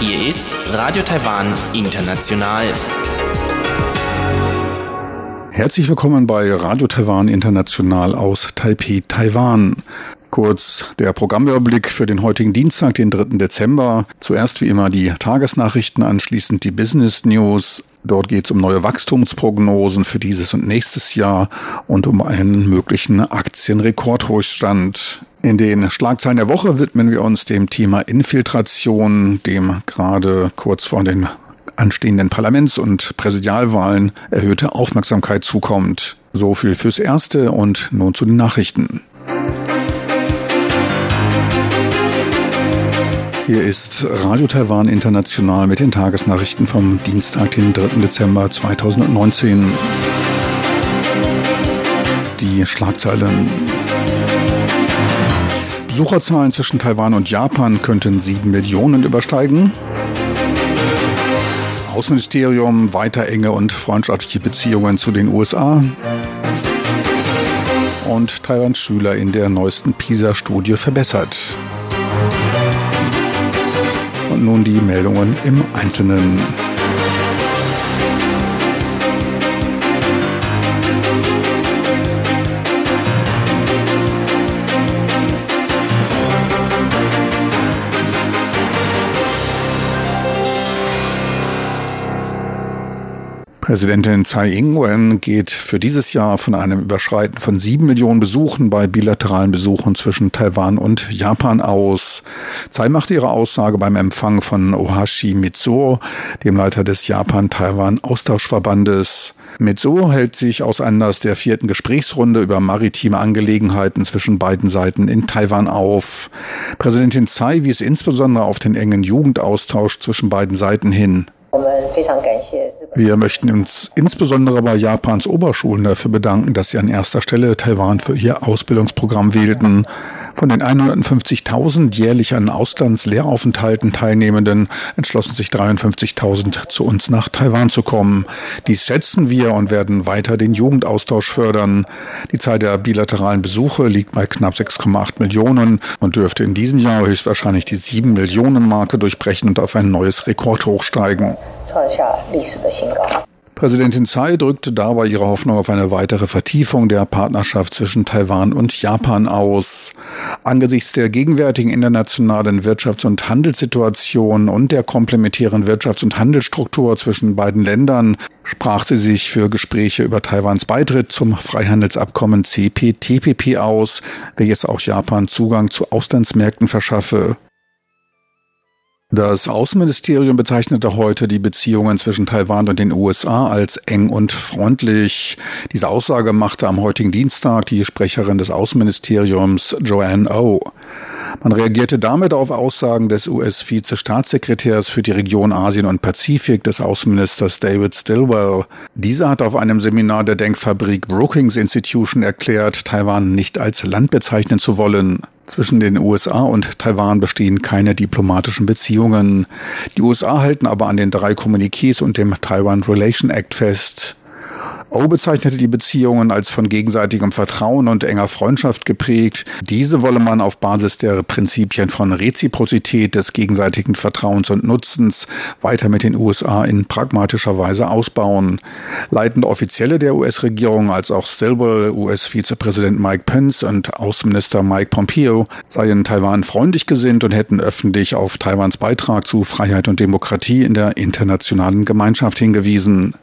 Hier ist Radio Taiwan International. Herzlich willkommen bei Radio Taiwan International aus Taipei, Taiwan. Kurz der Programmüberblick für den heutigen Dienstag, den 3. Dezember. Zuerst wie immer die Tagesnachrichten, anschließend die Business News. Dort geht es um neue Wachstumsprognosen für dieses und nächstes Jahr und um einen möglichen Aktienrekordhochstand. In den Schlagzeilen der Woche widmen wir uns dem Thema Infiltration, dem gerade kurz vor den anstehenden Parlaments- und Präsidialwahlen erhöhte Aufmerksamkeit zukommt. So viel fürs Erste und nun zu den Nachrichten. Hier ist Radio Taiwan International mit den Tagesnachrichten vom Dienstag, den 3. Dezember 2019. Die Schlagzeilen. Besucherzahlen zwischen Taiwan und Japan könnten 7 Millionen übersteigen. Außenministerium weiter enge und freundschaftliche Beziehungen zu den USA. Und Taiwans Schüler in der neuesten PISA-Studie verbessert. Nun die Meldungen im Einzelnen. Präsidentin Tsai Ing-wen geht für dieses Jahr von einem Überschreiten von sieben Millionen Besuchen bei bilateralen Besuchen zwischen Taiwan und Japan aus. Tsai machte ihre Aussage beim Empfang von Ohashi Mitsuo, dem Leiter des Japan-Taiwan-Austauschverbandes. Mitsuo hält sich aus Anlass der vierten Gesprächsrunde über maritime Angelegenheiten zwischen beiden Seiten in Taiwan auf. Präsidentin Tsai wies insbesondere auf den engen Jugendaustausch zwischen beiden Seiten hin. Wir möchten uns insbesondere bei Japans Oberschulen dafür bedanken, dass sie an erster Stelle Taiwan für ihr Ausbildungsprogramm wählten. Von den 150.000 jährlich an Auslandslehraufenthalten Teilnehmenden entschlossen sich 53.000 zu uns nach Taiwan zu kommen. Dies schätzen wir und werden weiter den Jugendaustausch fördern. Die Zahl der bilateralen Besuche liegt bei knapp 6,8 Millionen und dürfte in diesem Jahr höchstwahrscheinlich die 7 Millionen Marke durchbrechen und auf ein neues Rekordhoch steigen. 创下历史的新高。Präsidentin Tsai drückte dabei ihre Hoffnung auf eine weitere Vertiefung der Partnerschaft zwischen Taiwan und Japan aus. Angesichts der gegenwärtigen internationalen Wirtschafts- und Handelssituation und der komplementären Wirtschafts- und Handelsstruktur zwischen beiden Ländern sprach sie sich für Gespräche über Taiwans Beitritt zum Freihandelsabkommen CPTPP aus, welches auch Japan Zugang zu Auslandsmärkten verschaffe. Das Außenministerium bezeichnete heute die Beziehungen zwischen Taiwan und den USA als eng und freundlich. Diese Aussage machte am heutigen Dienstag die Sprecherin des Außenministeriums Joanne O. Man reagierte damit auf Aussagen des US-Vize-Staatssekretärs für die Region Asien und Pazifik des Außenministers David Stilwell. Dieser hat auf einem Seminar der Denkfabrik Brookings Institution erklärt, Taiwan nicht als Land bezeichnen zu wollen. Zwischen den USA und Taiwan bestehen keine diplomatischen Beziehungen. Die USA halten aber an den drei Kommuniqués und dem Taiwan Relation Act fest. O bezeichnete die Beziehungen als von gegenseitigem Vertrauen und enger Freundschaft geprägt. Diese wolle man auf Basis der Prinzipien von Reziprozität, des gegenseitigen Vertrauens und Nutzens weiter mit den USA in pragmatischer Weise ausbauen. Leitende Offizielle der US-Regierung als auch Stilwell, US-Vizepräsident Mike Pence und Außenminister Mike Pompeo seien Taiwan freundlich gesinnt und hätten öffentlich auf Taiwans Beitrag zu Freiheit und Demokratie in der internationalen Gemeinschaft hingewiesen.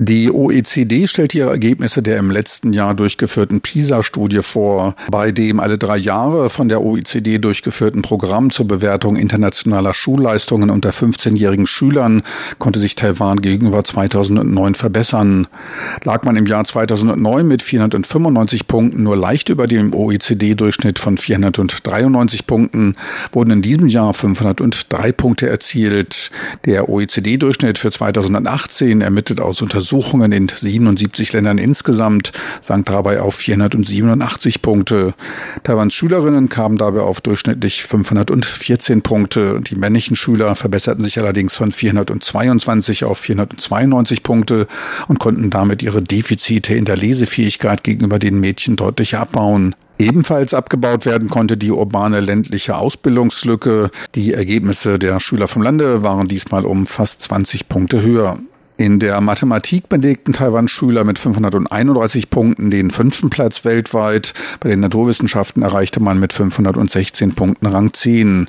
Die OECD stellt ihre Ergebnisse der im letzten Jahr durchgeführten PISA-Studie vor, bei dem alle drei Jahre von der OECD durchgeführten Programm zur Bewertung internationaler Schulleistungen unter 15-jährigen Schülern konnte sich Taiwan gegenüber 2009 verbessern. Lag man im Jahr 2009 mit 495 Punkten nur leicht über dem OECD-Durchschnitt von 493 Punkten, wurden in diesem Jahr 503 Punkte erzielt. Der OECD-Durchschnitt für 2018 ermittelt aus Untersuchungen Untersuchungen in 77 Ländern insgesamt, sank dabei auf 487 Punkte. Taiwans Schülerinnen kamen dabei auf durchschnittlich 514 Punkte. Die männlichen Schüler verbesserten sich allerdings von 422 auf 492 Punkte und konnten damit ihre Defizite in der Lesefähigkeit gegenüber den Mädchen deutlich abbauen. Ebenfalls abgebaut werden konnte die urbane ländliche Ausbildungslücke. Die Ergebnisse der Schüler vom Lande waren diesmal um fast 20 Punkte höher. In der Mathematik belegten Taiwan-Schüler mit 531 Punkten den fünften Platz weltweit. Bei den Naturwissenschaften erreichte man mit 516 Punkten Rang 10.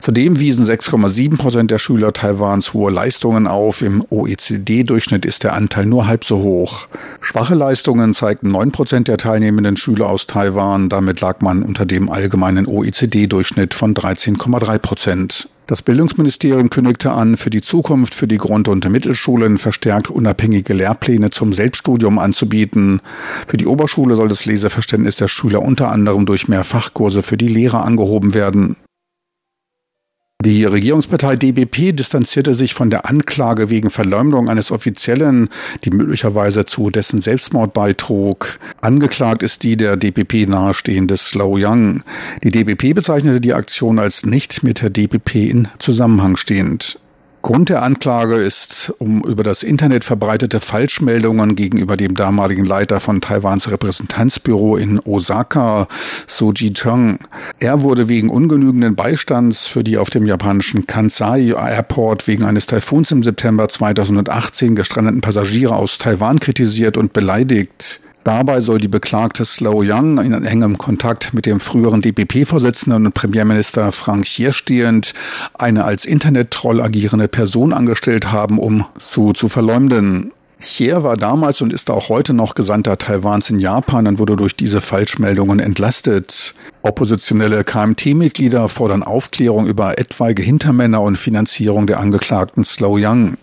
Zudem wiesen 6,7 Prozent der Schüler Taiwans hohe Leistungen auf. Im OECD-Durchschnitt ist der Anteil nur halb so hoch. Schwache Leistungen zeigten 9 Prozent der teilnehmenden Schüler aus Taiwan. Damit lag man unter dem allgemeinen OECD-Durchschnitt von 13,3 Prozent. Das Bildungsministerium kündigte an, für die Zukunft für die Grund- und Mittelschulen verstärkt unabhängige Lehrpläne zum Selbststudium anzubieten. Für die Oberschule soll das Leseverständnis der Schüler unter anderem durch mehr Fachkurse für die Lehrer angehoben werden. Die Regierungspartei DBP distanzierte sich von der Anklage wegen Verleumdung eines Offiziellen, die möglicherweise zu dessen Selbstmord beitrug. Angeklagt ist die der DBP nahestehende Slow Young. Die DBP bezeichnete die Aktion als nicht mit der DBP in Zusammenhang stehend. Grund der Anklage ist um über das Internet verbreitete Falschmeldungen gegenüber dem damaligen Leiter von Taiwans Repräsentanzbüro in Osaka, Soji Cheng. Er wurde wegen ungenügenden Beistands für die auf dem japanischen Kansai Airport wegen eines Taifuns im September 2018 gestrandeten Passagiere aus Taiwan kritisiert und beleidigt. Dabei soll die Beklagte Slow Young in engem Kontakt mit dem früheren DPP-Vorsitzenden und Premierminister Frank Hier stehend eine als Internet-Troll agierende Person angestellt haben, um Su zu verleumden. Chier war damals und ist auch heute noch Gesandter Taiwans in Japan und wurde durch diese Falschmeldungen entlastet. Oppositionelle KMT-Mitglieder fordern Aufklärung über etwaige Hintermänner und Finanzierung der Angeklagten Slow Young.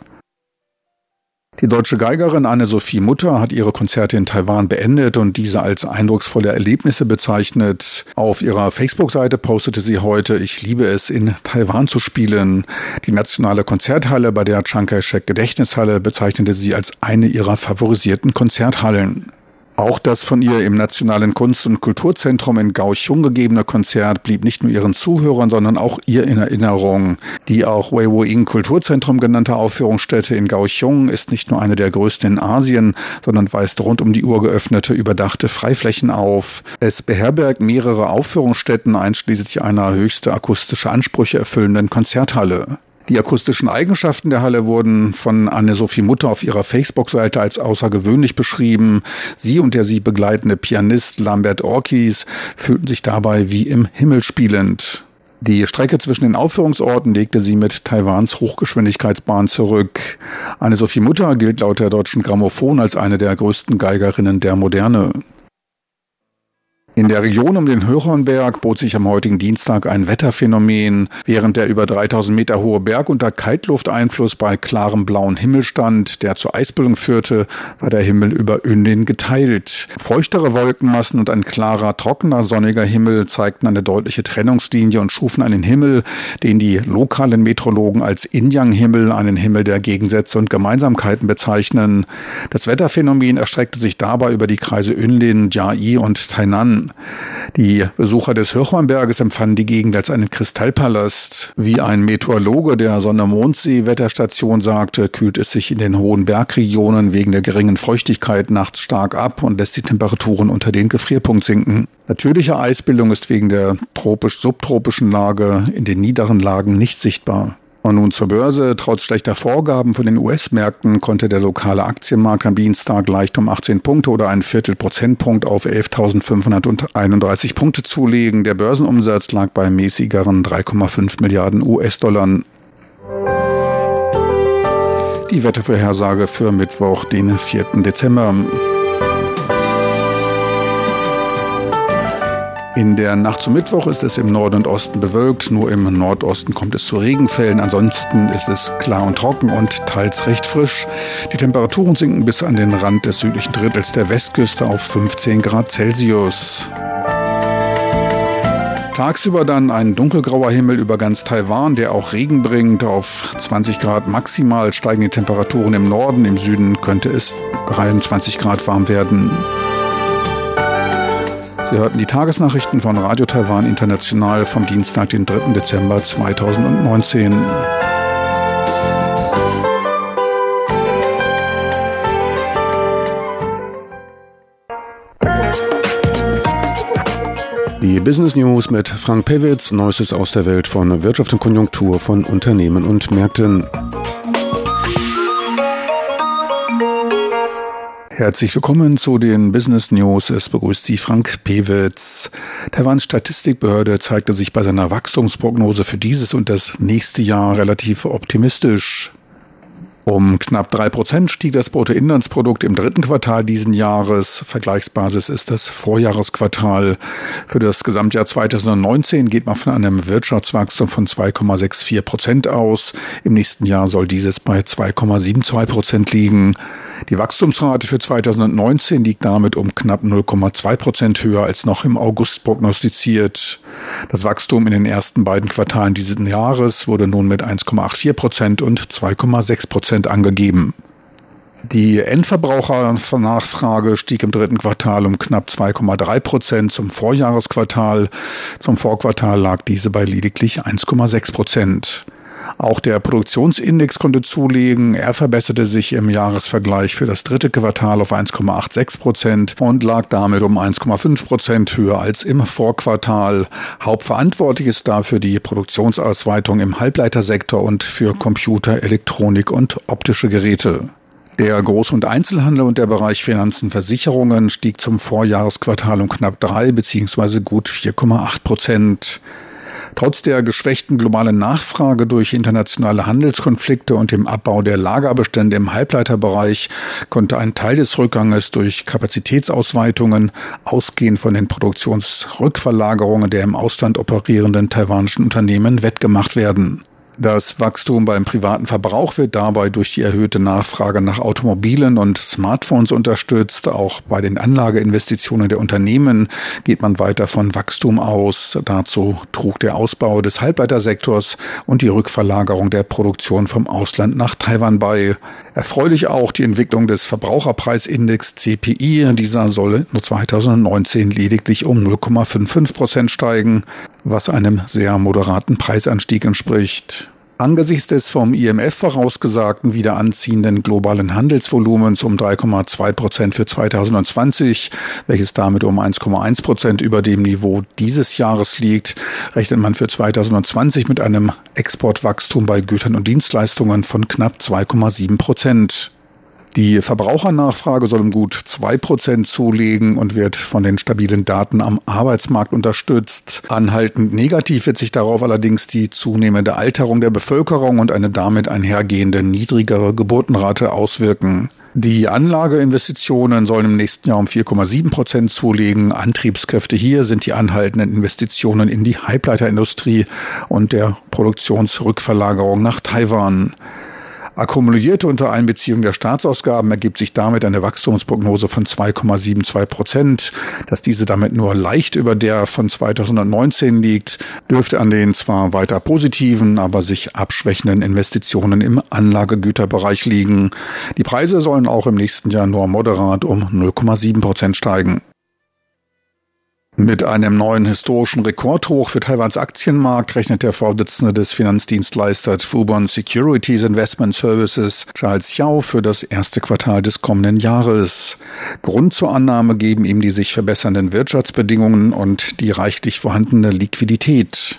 Die deutsche Geigerin Anne-Sophie Mutter hat ihre Konzerte in Taiwan beendet und diese als eindrucksvolle Erlebnisse bezeichnet. Auf ihrer Facebook-Seite postete sie heute, ich liebe es, in Taiwan zu spielen. Die nationale Konzerthalle bei der Chiang Kai-shek Gedächtnishalle bezeichnete sie als eine ihrer favorisierten Konzerthallen. Auch das von ihr im Nationalen Kunst- und Kulturzentrum in Kaohsiung gegebene Konzert blieb nicht nur ihren Zuhörern, sondern auch ihr in Erinnerung. Die auch Weiwo-Ing Kulturzentrum genannte Aufführungsstätte in Kaohsiung ist nicht nur eine der größten in Asien, sondern weist rund um die Uhr geöffnete, überdachte Freiflächen auf. Es beherbergt mehrere Aufführungsstätten, einschließlich einer höchste akustische Ansprüche erfüllenden Konzerthalle. Die akustischen Eigenschaften der Halle wurden von Anne-Sophie Mutter auf ihrer Facebook-Seite als außergewöhnlich beschrieben. Sie und der sie begleitende Pianist Lambert Orkis fühlten sich dabei wie im Himmel spielend. Die Strecke zwischen den Aufführungsorten legte sie mit Taiwans Hochgeschwindigkeitsbahn zurück. Anne-Sophie Mutter gilt laut der deutschen Grammophon als eine der größten Geigerinnen der Moderne. In der Region um den Höchhornberg bot sich am heutigen Dienstag ein Wetterphänomen. Während der über 3000 Meter hohe Berg unter Kaltlufteinfluss bei klarem blauen Himmel stand, der zur Eisbildung führte, war der Himmel über Öndin geteilt. Feuchtere Wolkenmassen und ein klarer, trockener, sonniger Himmel zeigten eine deutliche Trennungslinie und schufen einen Himmel, den die lokalen Metrologen als Injang-Himmel, einen Himmel der Gegensätze und Gemeinsamkeiten bezeichnen. Das Wetterphänomen erstreckte sich dabei über die Kreise Önlin, Jiai und Tainan. Die Besucher des Hirchhornberges empfanden die Gegend als einen Kristallpalast. Wie ein Meteorologe der Sonne-Mondsee-Wetterstation sagte, kühlt es sich in den hohen Bergregionen wegen der geringen Feuchtigkeit nachts stark ab und lässt die Temperaturen unter den Gefrierpunkt sinken. Natürliche Eisbildung ist wegen der tropisch-subtropischen Lage in den niederen Lagen nicht sichtbar. Und nun zur Börse. Trotz schlechter Vorgaben von den US-Märkten konnte der lokale Aktienmarkt am Dienstag leicht um 18 Punkte oder ein Viertel Prozentpunkt auf 11.531 Punkte zulegen. Der Börsenumsatz lag bei mäßigeren 3,5 Milliarden US-Dollar. Die Wettervorhersage für Mittwoch, den 4. Dezember. In der Nacht zum Mittwoch ist es im Norden und Osten bewölkt, nur im Nordosten kommt es zu Regenfällen. Ansonsten ist es klar und trocken und teils recht frisch. Die Temperaturen sinken bis an den Rand des südlichen Drittels der Westküste auf 15 Grad Celsius. Tagsüber dann ein dunkelgrauer Himmel über ganz Taiwan, der auch Regen bringt. Auf 20 Grad maximal steigen die Temperaturen im Norden. Im Süden könnte es 23 Grad warm werden. Sie hörten die Tagesnachrichten von Radio Taiwan International vom Dienstag, den 3. Dezember 2019. Die Business News mit Frank Pewitz, Neuestes aus der Welt von Wirtschaft und Konjunktur von Unternehmen und Märkten. Herzlich willkommen zu den Business News. Es begrüßt Sie Frank Pewitz. Taiwans Statistikbehörde zeigte sich bei seiner Wachstumsprognose für dieses und das nächste Jahr relativ optimistisch. Um knapp drei Prozent stieg das Bruttoinlandsprodukt im dritten Quartal diesen Jahres. Vergleichsbasis ist das Vorjahresquartal. Für das Gesamtjahr 2019 geht man von einem Wirtschaftswachstum von 2,64 Prozent aus. Im nächsten Jahr soll dieses bei 2,72 Prozent liegen. Die Wachstumsrate für 2019 liegt damit um knapp 0,2 Prozent höher als noch im August prognostiziert. Das Wachstum in den ersten beiden Quartalen dieses Jahres wurde nun mit 1,84 Prozent und 2,6 Prozent angegeben. Die Endverbrauchernachfrage stieg im dritten Quartal um knapp 2,3 Prozent zum Vorjahresquartal. Zum Vorquartal lag diese bei lediglich 1,6 Prozent. Auch der Produktionsindex konnte zulegen. Er verbesserte sich im Jahresvergleich für das dritte Quartal auf 1,86 Prozent und lag damit um 1,5 Prozent höher als im Vorquartal. Hauptverantwortlich ist dafür die Produktionsausweitung im Halbleitersektor und für Computer, Elektronik und optische Geräte. Der Groß- und Einzelhandel und der Bereich Finanzen Versicherungen stieg zum Vorjahresquartal um knapp drei bzw. gut 4,8 Prozent. Trotz der geschwächten globalen Nachfrage durch internationale Handelskonflikte und dem Abbau der Lagerbestände im Halbleiterbereich konnte ein Teil des Rückganges durch Kapazitätsausweitungen, ausgehend von den Produktionsrückverlagerungen der im Ausland operierenden taiwanischen Unternehmen, wettgemacht werden. Das Wachstum beim privaten Verbrauch wird dabei durch die erhöhte Nachfrage nach Automobilen und Smartphones unterstützt. Auch bei den Anlageinvestitionen der Unternehmen geht man weiter von Wachstum aus. Dazu trug der Ausbau des Halbleitersektors und die Rückverlagerung der Produktion vom Ausland nach Taiwan bei. Erfreulich auch die Entwicklung des Verbraucherpreisindex CPI. Dieser soll 2019 lediglich um 0,55 Prozent steigen, was einem sehr moderaten Preisanstieg entspricht. Angesichts des vom IMF vorausgesagten wieder anziehenden globalen Handelsvolumens um 3,2 Prozent für 2020, welches damit um 1,1 Prozent über dem Niveau dieses Jahres liegt, rechnet man für 2020 mit einem Exportwachstum bei Gütern und Dienstleistungen von knapp 2,7 Prozent. Die Verbrauchernachfrage soll um gut zwei Prozent zulegen und wird von den stabilen Daten am Arbeitsmarkt unterstützt. Anhaltend negativ wird sich darauf allerdings die zunehmende Alterung der Bevölkerung und eine damit einhergehende niedrigere Geburtenrate auswirken. Die Anlageinvestitionen sollen im nächsten Jahr um 4,7 Prozent zulegen. Antriebskräfte hier sind die anhaltenden Investitionen in die Halbleiterindustrie und der Produktionsrückverlagerung nach Taiwan. Akkumuliert unter Einbeziehung der Staatsausgaben ergibt sich damit eine Wachstumsprognose von 2,72 Prozent. Dass diese damit nur leicht über der von 2019 liegt, dürfte an den zwar weiter positiven, aber sich abschwächenden Investitionen im Anlagegüterbereich liegen. Die Preise sollen auch im nächsten Jahr nur moderat um 0,7 Prozent steigen. Mit einem neuen historischen Rekordhoch für Taiwans Aktienmarkt rechnet der Vorsitzende des Finanzdienstleisters Fubon Securities Investment Services, Charles Xiao, für das erste Quartal des kommenden Jahres. Grund zur Annahme geben ihm die sich verbessernden Wirtschaftsbedingungen und die reichlich vorhandene Liquidität.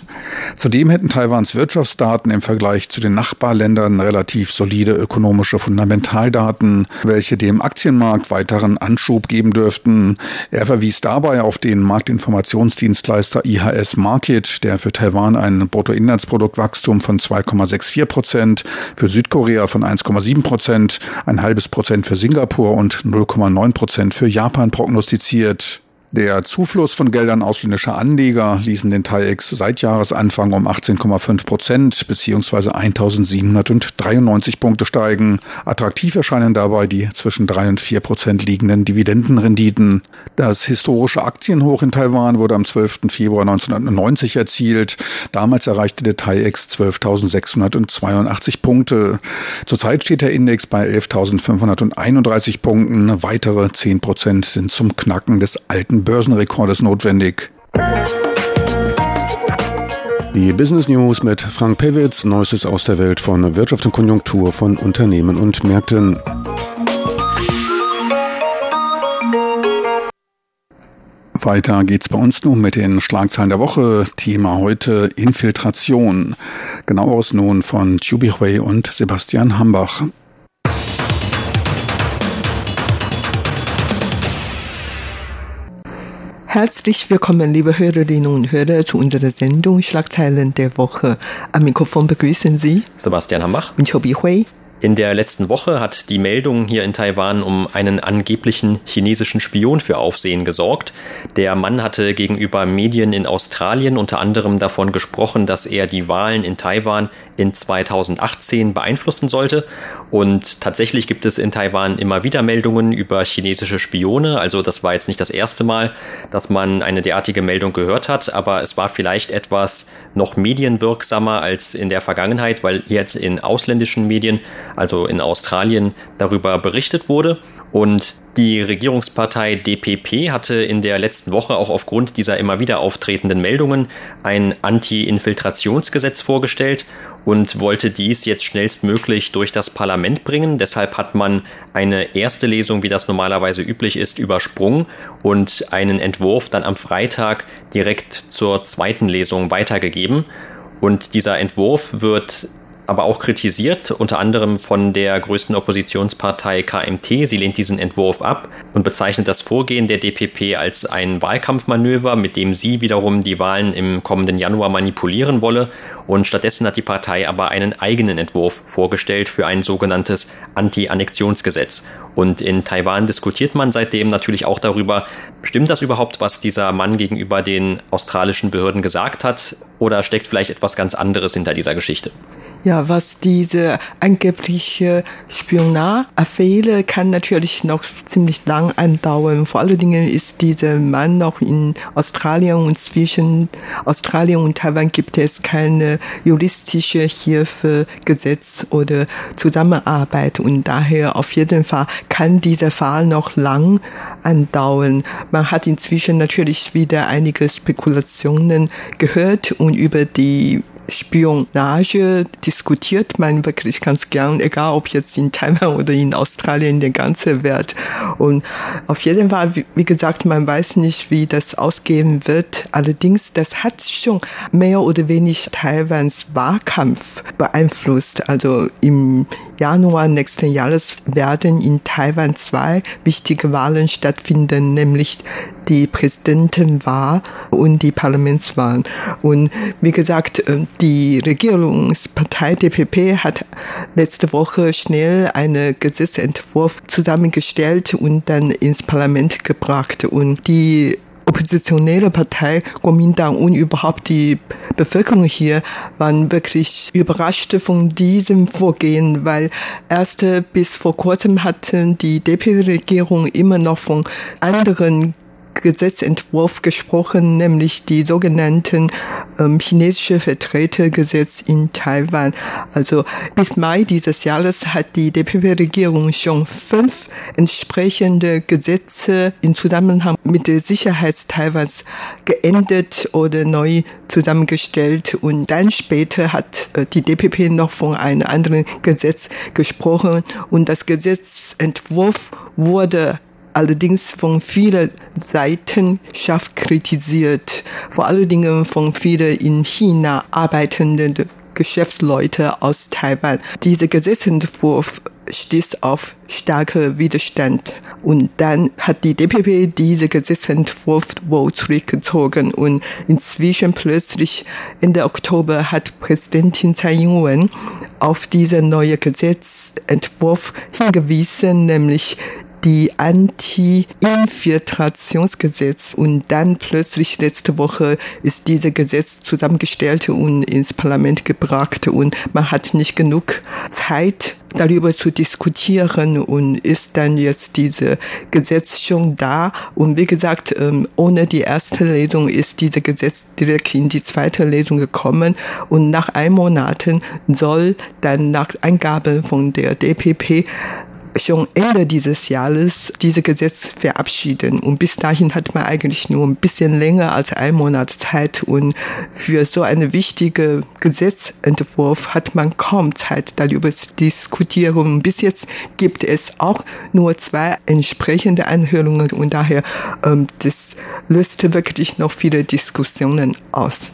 Zudem hätten Taiwans Wirtschaftsdaten im Vergleich zu den Nachbarländern relativ solide ökonomische Fundamentaldaten, welche dem Aktienmarkt weiteren Anschub geben dürften. Er verwies dabei auf den Markt Marktinformationsdienstleister IHS Market, der für Taiwan ein Bruttoinlandsproduktwachstum von 2,64 Prozent, für Südkorea von 1,7 Prozent, ein halbes Prozent für Singapur und 0,9 Prozent für Japan prognostiziert. Der Zufluss von Geldern ausländischer Anleger ließen den TAIEX seit Jahresanfang um 18,5 Prozent bzw. 1793 Punkte steigen. Attraktiv erscheinen dabei die zwischen 3 und 4 Prozent liegenden Dividendenrenditen. Das historische Aktienhoch in Taiwan wurde am 12. Februar 1990 erzielt. Damals erreichte der TAIEX 12.682 Punkte. Zurzeit steht der Index bei 11.531 Punkten. Weitere 10 Prozent sind zum Knacken des alten Börsenrekordes notwendig. Die Business News mit Frank Pewitz, Neuestes aus der Welt von Wirtschaft und Konjunktur von Unternehmen und Märkten. Weiter geht's bei uns nun mit den Schlagzeilen der Woche. Thema heute Infiltration. Genaueres nun von Chubi Hui und Sebastian Hambach. Herzlich willkommen, liebe Hörerinnen und Hörer, zu unserer Sendung Schlagzeilen der Woche. Am Mikrofon begrüßen Sie Sebastian Hambach und Chobi Hui. In der letzten Woche hat die Meldung hier in Taiwan um einen angeblichen chinesischen Spion für Aufsehen gesorgt. Der Mann hatte gegenüber Medien in Australien unter anderem davon gesprochen, dass er die Wahlen in Taiwan in 2018 beeinflussen sollte. Und tatsächlich gibt es in Taiwan immer wieder Meldungen über chinesische Spione. Also das war jetzt nicht das erste Mal, dass man eine derartige Meldung gehört hat, aber es war vielleicht etwas noch medienwirksamer als in der Vergangenheit, weil jetzt in ausländischen Medien also in Australien, darüber berichtet wurde. Und die Regierungspartei DPP hatte in der letzten Woche auch aufgrund dieser immer wieder auftretenden Meldungen ein Anti-Infiltrationsgesetz vorgestellt und wollte dies jetzt schnellstmöglich durch das Parlament bringen. Deshalb hat man eine erste Lesung, wie das normalerweise üblich ist, übersprungen und einen Entwurf dann am Freitag direkt zur zweiten Lesung weitergegeben. Und dieser Entwurf wird aber auch kritisiert, unter anderem von der größten Oppositionspartei KMT. Sie lehnt diesen Entwurf ab und bezeichnet das Vorgehen der DPP als ein Wahlkampfmanöver, mit dem sie wiederum die Wahlen im kommenden Januar manipulieren wolle. Und stattdessen hat die Partei aber einen eigenen Entwurf vorgestellt für ein sogenanntes Anti-Annexionsgesetz. Und in Taiwan diskutiert man seitdem natürlich auch darüber, stimmt das überhaupt, was dieser Mann gegenüber den australischen Behörden gesagt hat, oder steckt vielleicht etwas ganz anderes hinter dieser Geschichte? Ja, was diese angebliche Spionage-Affäre kann natürlich noch ziemlich lang andauern. Vor allen Dingen ist dieser Mann noch in Australien und zwischen Australien und Taiwan gibt es keine juristische Hilfe, Gesetz oder Zusammenarbeit und daher auf jeden Fall kann dieser Fall noch lang andauern. Man hat inzwischen natürlich wieder einige Spekulationen gehört und über die Spionage diskutiert man wirklich ganz gern, egal ob jetzt in Taiwan oder in Australien, in der ganzen Welt. Und auf jeden Fall, wie gesagt, man weiß nicht, wie das ausgehen wird. Allerdings, das hat schon mehr oder weniger Taiwans Wahlkampf beeinflusst. Also im Januar nächsten Jahres werden in Taiwan zwei wichtige Wahlen stattfinden, nämlich die Präsidentenwahl und die Parlamentswahl. Und wie gesagt, äh, die Regierungspartei DPP hat letzte Woche schnell einen Gesetzentwurf zusammengestellt und dann ins Parlament gebracht. Und die oppositionelle Partei Kuomintang und überhaupt die Bevölkerung hier waren wirklich überrascht von diesem Vorgehen, weil erst bis vor kurzem hatten die DP-Regierung immer noch von anderen Gesetzentwurf gesprochen, nämlich die sogenannten ähm, chinesische Vertretergesetz in Taiwan. Also bis Mai dieses Jahres hat die DPP-Regierung schon fünf entsprechende Gesetze im Zusammenhang mit der Sicherheit Taiwans geändert oder neu zusammengestellt und dann später hat äh, die DPP noch von einem anderen Gesetz gesprochen und das Gesetzentwurf wurde allerdings von vielen Seiten scharf kritisiert, vor allen Dingen von vielen in China arbeitenden Geschäftsleute aus Taiwan. Dieser Gesetzentwurf stieß auf starke Widerstand. Und dann hat die DPP diese Gesetzentwurf wohl zurückgezogen und inzwischen plötzlich Ende Oktober hat Präsidentin Tsai Ing-wen auf diesen neuen Gesetzentwurf hingewiesen, nämlich die Anti-Infiltrationsgesetz. Und dann plötzlich letzte Woche ist dieses Gesetz zusammengestellt und ins Parlament gebracht. Und man hat nicht genug Zeit darüber zu diskutieren. Und ist dann jetzt diese Gesetz schon da. Und wie gesagt, ähm, ohne die erste Lesung ist dieses Gesetz direkt in die zweite Lesung gekommen. Und nach einem Monat soll dann nach Angaben von der DPP schon Ende dieses Jahres diese Gesetz verabschieden. Und bis dahin hat man eigentlich nur ein bisschen länger als ein Monat Zeit. Und für so einen wichtigen Gesetzentwurf hat man kaum Zeit, darüber zu diskutieren. Bis jetzt gibt es auch nur zwei entsprechende Anhörungen. Und daher, ähm, das löste wirklich noch viele Diskussionen aus.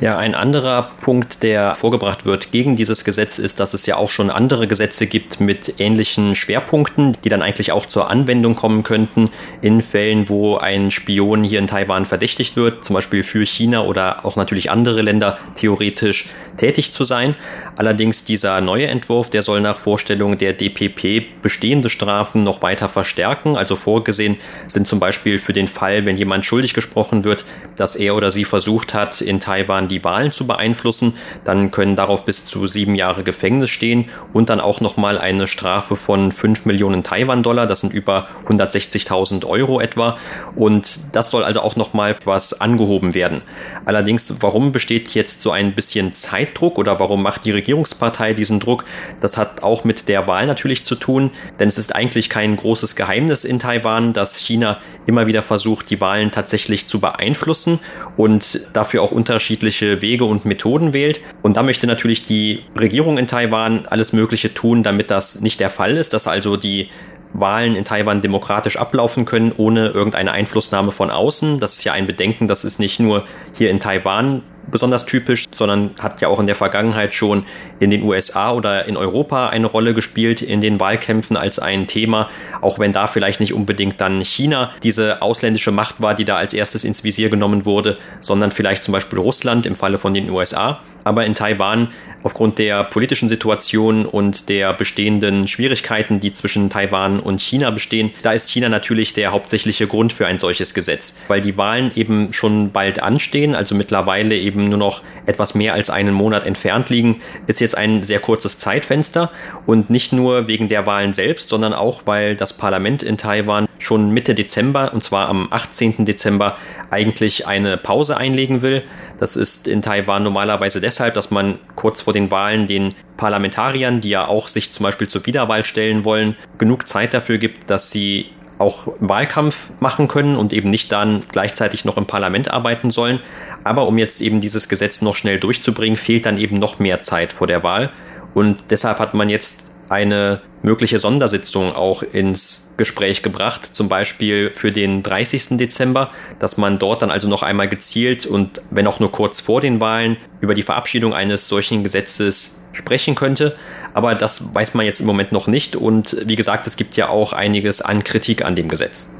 Ja, ein anderer Punkt, der vorgebracht wird gegen dieses Gesetz, ist, dass es ja auch schon andere Gesetze gibt mit ähnlichen Schwerpunkten, die dann eigentlich auch zur Anwendung kommen könnten in Fällen, wo ein Spion hier in Taiwan verdächtigt wird, zum Beispiel für China oder auch natürlich andere Länder theoretisch tätig zu sein. Allerdings dieser neue Entwurf, der soll nach Vorstellung der DPP bestehende Strafen noch weiter verstärken. Also vorgesehen sind zum Beispiel für den Fall, wenn jemand schuldig gesprochen wird, dass er oder sie versucht hat, in Taiwan die Wahlen zu beeinflussen, dann können darauf bis zu sieben Jahre Gefängnis stehen und dann auch nochmal eine Strafe von 5 Millionen Taiwan-Dollar, das sind über 160.000 Euro etwa. Und das soll also auch nochmal was angehoben werden. Allerdings, warum besteht jetzt so ein bisschen Zeitdruck oder warum macht die Regierungspartei diesen Druck? Das hat auch mit der Wahl natürlich zu tun, denn es ist eigentlich kein großes Geheimnis in Taiwan, dass China immer wieder versucht, die Wahlen tatsächlich zu beeinflussen und dafür auch unterschiedliche unterschiedliche Wege und Methoden wählt. Und da möchte natürlich die Regierung in Taiwan alles Mögliche tun, damit das nicht der Fall ist, dass also die Wahlen in Taiwan demokratisch ablaufen können, ohne irgendeine Einflussnahme von außen. Das ist ja ein Bedenken, das ist nicht nur hier in Taiwan besonders typisch, sondern hat ja auch in der Vergangenheit schon in den USA oder in Europa eine Rolle gespielt in den Wahlkämpfen als ein Thema, auch wenn da vielleicht nicht unbedingt dann China diese ausländische Macht war, die da als erstes ins Visier genommen wurde, sondern vielleicht zum Beispiel Russland im Falle von den USA. Aber in Taiwan, aufgrund der politischen Situation und der bestehenden Schwierigkeiten, die zwischen Taiwan und China bestehen, da ist China natürlich der hauptsächliche Grund für ein solches Gesetz, weil die Wahlen eben schon bald anstehen, also mittlerweile eben nur noch etwas mehr als einen Monat entfernt liegen, ist jetzt ein sehr kurzes Zeitfenster und nicht nur wegen der Wahlen selbst, sondern auch, weil das Parlament in Taiwan schon Mitte Dezember, und zwar am 18. Dezember, eigentlich eine Pause einlegen will. Das ist in Taiwan normalerweise deshalb, dass man kurz vor den Wahlen den Parlamentariern, die ja auch sich zum Beispiel zur Wiederwahl stellen wollen, genug Zeit dafür gibt, dass sie auch Wahlkampf machen können und eben nicht dann gleichzeitig noch im Parlament arbeiten sollen. Aber um jetzt eben dieses Gesetz noch schnell durchzubringen, fehlt dann eben noch mehr Zeit vor der Wahl. Und deshalb hat man jetzt eine mögliche Sondersitzung auch ins Gespräch gebracht, zum Beispiel für den 30. Dezember, dass man dort dann also noch einmal gezielt und wenn auch nur kurz vor den Wahlen über die Verabschiedung eines solchen Gesetzes sprechen könnte. Aber das weiß man jetzt im Moment noch nicht und wie gesagt, es gibt ja auch einiges an Kritik an dem Gesetz.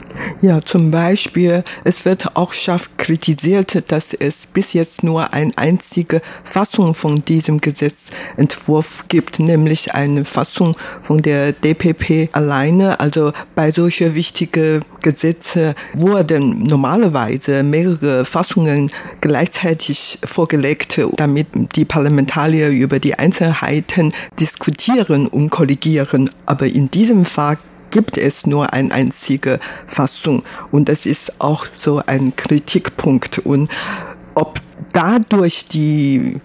Ja, zum Beispiel, es wird auch scharf kritisiert, dass es bis jetzt nur eine einzige Fassung von diesem Gesetzentwurf gibt, nämlich eine Fassung von der DPP alleine. Also bei solchen wichtigen Gesetzen wurden normalerweise mehrere Fassungen gleichzeitig vorgelegt, damit die Parlamentarier über die Einzelheiten diskutieren und korrigieren. Aber in diesem Fall gibt es nur eine einzige Fassung. Und das ist auch so ein Kritikpunkt. Und ob dadurch die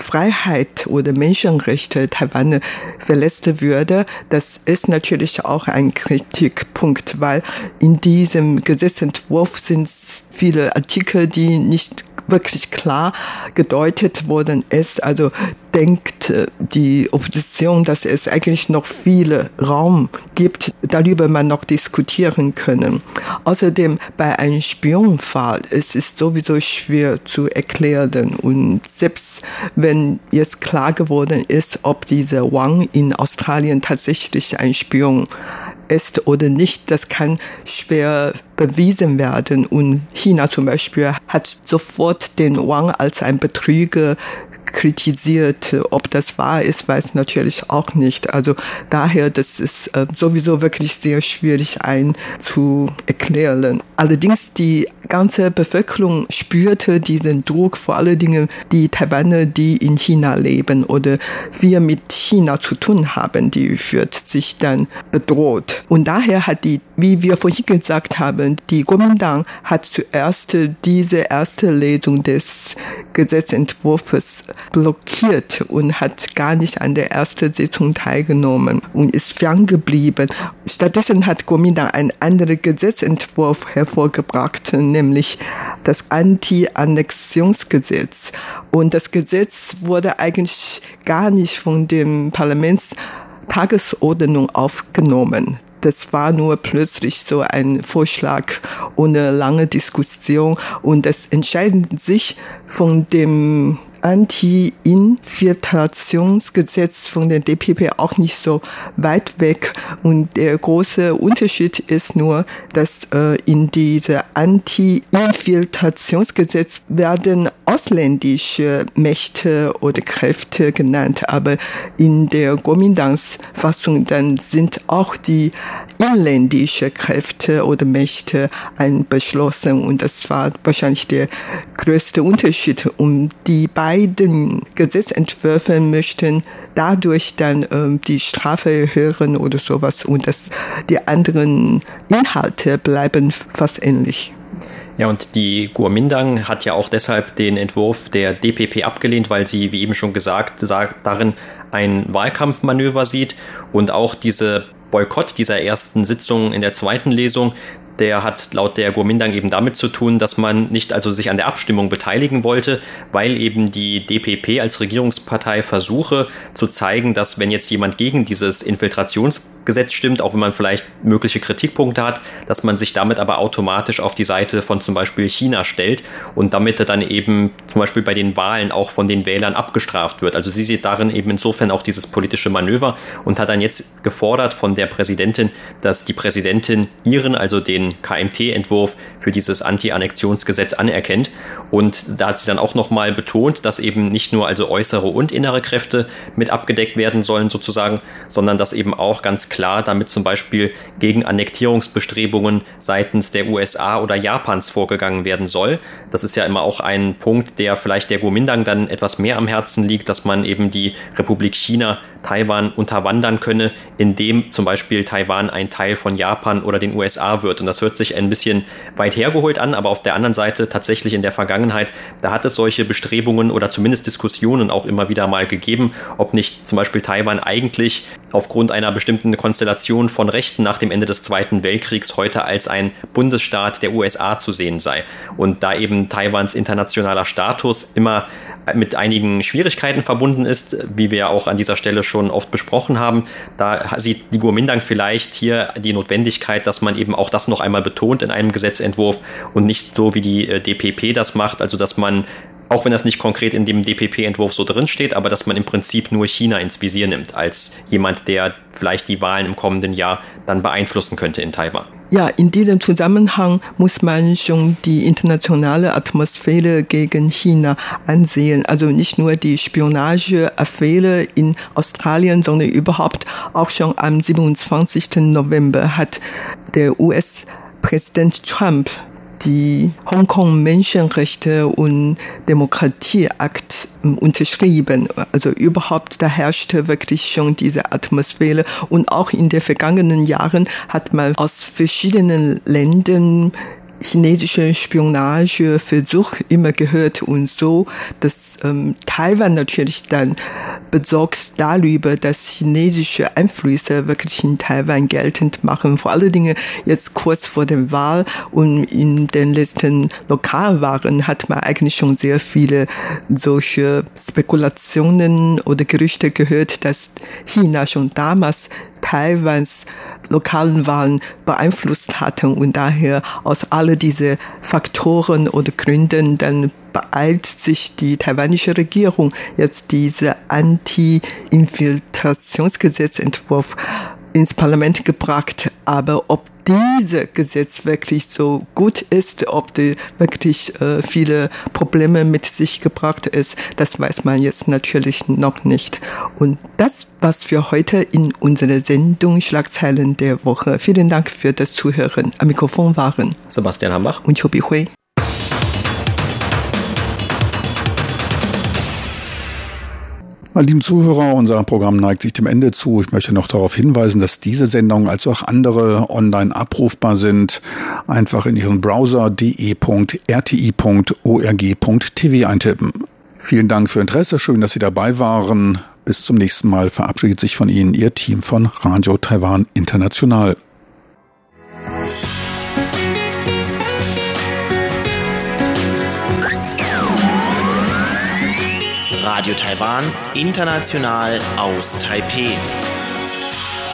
Redefreiheit oder Menschenrechte Taiwan verletzt würde, das ist natürlich auch ein Kritikpunkt, weil in diesem Gesetzentwurf sind viele Artikel, die nicht wirklich klar gedeutet worden ist. Also denkt äh, die Opposition, dass es eigentlich noch viele Raum gibt, darüber man noch diskutieren können. Außerdem bei einem Spionfall es ist sowieso schwer zu erklären und selbst wenn jetzt klar geworden ist, ob dieser Wang in Australien tatsächlich ein Spion ist oder nicht, das kann schwer bewiesen werden. Und China zum Beispiel hat sofort den Wang als ein Betrüger kritisiert. Ob das wahr ist, weiß natürlich auch nicht. Also daher, das ist äh, sowieso wirklich sehr schwierig einzuerklären. Allerdings die ganze Bevölkerung spürte diesen Druck, vor allen Dingen die Taiwaner, die in China leben oder wir mit China zu tun haben, die fühlt sich dann bedroht. Und daher hat die, wie wir vorhin gesagt haben, die Kuomintang hat zuerst diese erste Lesung des Gesetzentwurfs blockiert und hat gar nicht an der ersten Sitzung teilgenommen und ist ferngeblieben. Stattdessen hat Kuomintang einen anderen Gesetzentwurf hervorgebracht, nämlich das Anti-Annexionsgesetz. Und das Gesetz wurde eigentlich gar nicht von dem Parlamentstagesordnung aufgenommen. Das war nur plötzlich so ein Vorschlag ohne lange Diskussion und das entscheidet sich von dem Anti-Infiltrationsgesetz von der DPP auch nicht so weit weg. Und der große Unterschied ist nur, dass äh, in diese Anti-Infiltrationsgesetz werden ausländische Mächte oder Kräfte genannt, aber in der Kuomintangs-Fassung dann sind auch die inländische Kräfte oder Mächte einbeschlossen und das war wahrscheinlich der größte Unterschied. Um die beiden Gesetzentwürfe möchten dadurch dann ähm, die Strafe erhöhen oder sowas und das, die anderen Inhalte bleiben fast ähnlich. Ja, und die Guomindang hat ja auch deshalb den Entwurf der DPP abgelehnt, weil sie, wie eben schon gesagt, sagt, darin ein Wahlkampfmanöver sieht. Und auch diese Boykott dieser ersten Sitzung in der zweiten Lesung, der hat laut der Guomindang eben damit zu tun, dass man nicht also sich an der Abstimmung beteiligen wollte, weil eben die DPP als Regierungspartei versuche zu zeigen, dass wenn jetzt jemand gegen dieses Infiltrationsgesetz stimmt, auch wenn man vielleicht mögliche Kritikpunkte hat, dass man sich damit aber automatisch auf die Seite von zum Beispiel China stellt und damit dann eben zum Beispiel bei den Wahlen auch von den Wählern abgestraft wird. Also sie sieht darin eben insofern auch dieses politische Manöver und hat dann jetzt gefordert von der Präsidentin, dass die Präsidentin ihren, also den KMT-Entwurf für dieses Anti-Annexionsgesetz anerkennt. Und da hat sie dann auch nochmal betont, dass eben nicht nur also äußere und innere Kräfte mit abgedeckt werden sollen sozusagen, sondern dass eben auch ganz klar damit zum Beispiel gegen Annektierungsbestrebungen seitens der USA oder Japans vorgegangen werden soll. Das ist ja immer auch ein Punkt, der vielleicht der Kuomintang dann etwas mehr am Herzen liegt, dass man eben die Republik China Taiwan unterwandern könne, indem zum Beispiel Taiwan ein Teil von Japan oder den USA wird. Und das hört sich ein bisschen weit hergeholt an, aber auf der anderen Seite tatsächlich in der Vergangenheit, da hat es solche Bestrebungen oder zumindest Diskussionen auch immer wieder mal gegeben, ob nicht zum Beispiel Taiwan eigentlich aufgrund einer bestimmten Konstellation von Rechten nach dem Ende des Zweiten Weltkriegs heute als ein Bundesstaat der USA zu sehen sei. Und da eben Taiwans internationaler Status immer mit einigen Schwierigkeiten verbunden ist, wie wir auch an dieser Stelle schon oft besprochen haben, da sieht die Guomindang vielleicht hier die Notwendigkeit, dass man eben auch das noch einmal betont in einem Gesetzentwurf und nicht so wie die äh, DPP das macht, also dass man auch wenn das nicht konkret in dem DPP-Entwurf so drin steht, aber dass man im Prinzip nur China ins Visier nimmt, als jemand, der vielleicht die Wahlen im kommenden Jahr dann beeinflussen könnte in Taiwan. Ja, in diesem Zusammenhang muss man schon die internationale Atmosphäre gegen China ansehen. Also nicht nur die Spionageaffäre in Australien, sondern überhaupt auch schon am 27. November hat der US-Präsident Trump die Hongkong-Menschenrechte und Demokratieakt ähm, unterschrieben. Also überhaupt, da herrschte wirklich schon diese Atmosphäre. Und auch in den vergangenen Jahren hat man aus verschiedenen Ländern chinesische Spionageversuch immer gehört und so, dass ähm, Taiwan natürlich dann besorgt darüber, dass chinesische Einflüsse wirklich in Taiwan geltend machen. Vor allen Dingen jetzt kurz vor der Wahl und in den letzten Lokalwahlen hat man eigentlich schon sehr viele solche Spekulationen oder Gerüchte gehört, dass China schon damals Taiwans lokalen Wahlen beeinflusst hatten und daher aus all diese Faktoren oder Gründen dann beeilt sich die taiwanische Regierung jetzt diese Anti-Infiltrationsgesetzentwurf ins Parlament gebracht. Aber ob dieses Gesetz wirklich so gut ist, ob die wirklich äh, viele Probleme mit sich gebracht ist, das weiß man jetzt natürlich noch nicht. Und das, was wir heute in unserer Sendung Schlagzeilen der Woche. Vielen Dank für das Zuhören. Am Mikrofon waren Sebastian Hambach und Chobi Hui. Meine lieben Zuhörer, unser Programm neigt sich dem Ende zu. Ich möchte noch darauf hinweisen, dass diese Sendung als auch andere online abrufbar sind. Einfach in Ihren Browser de.rti.org.tv eintippen. Vielen Dank für Interesse. Schön, dass Sie dabei waren. Bis zum nächsten Mal verabschiedet sich von Ihnen Ihr Team von Radio Taiwan International. Radio Taiwan, international aus Taipeh.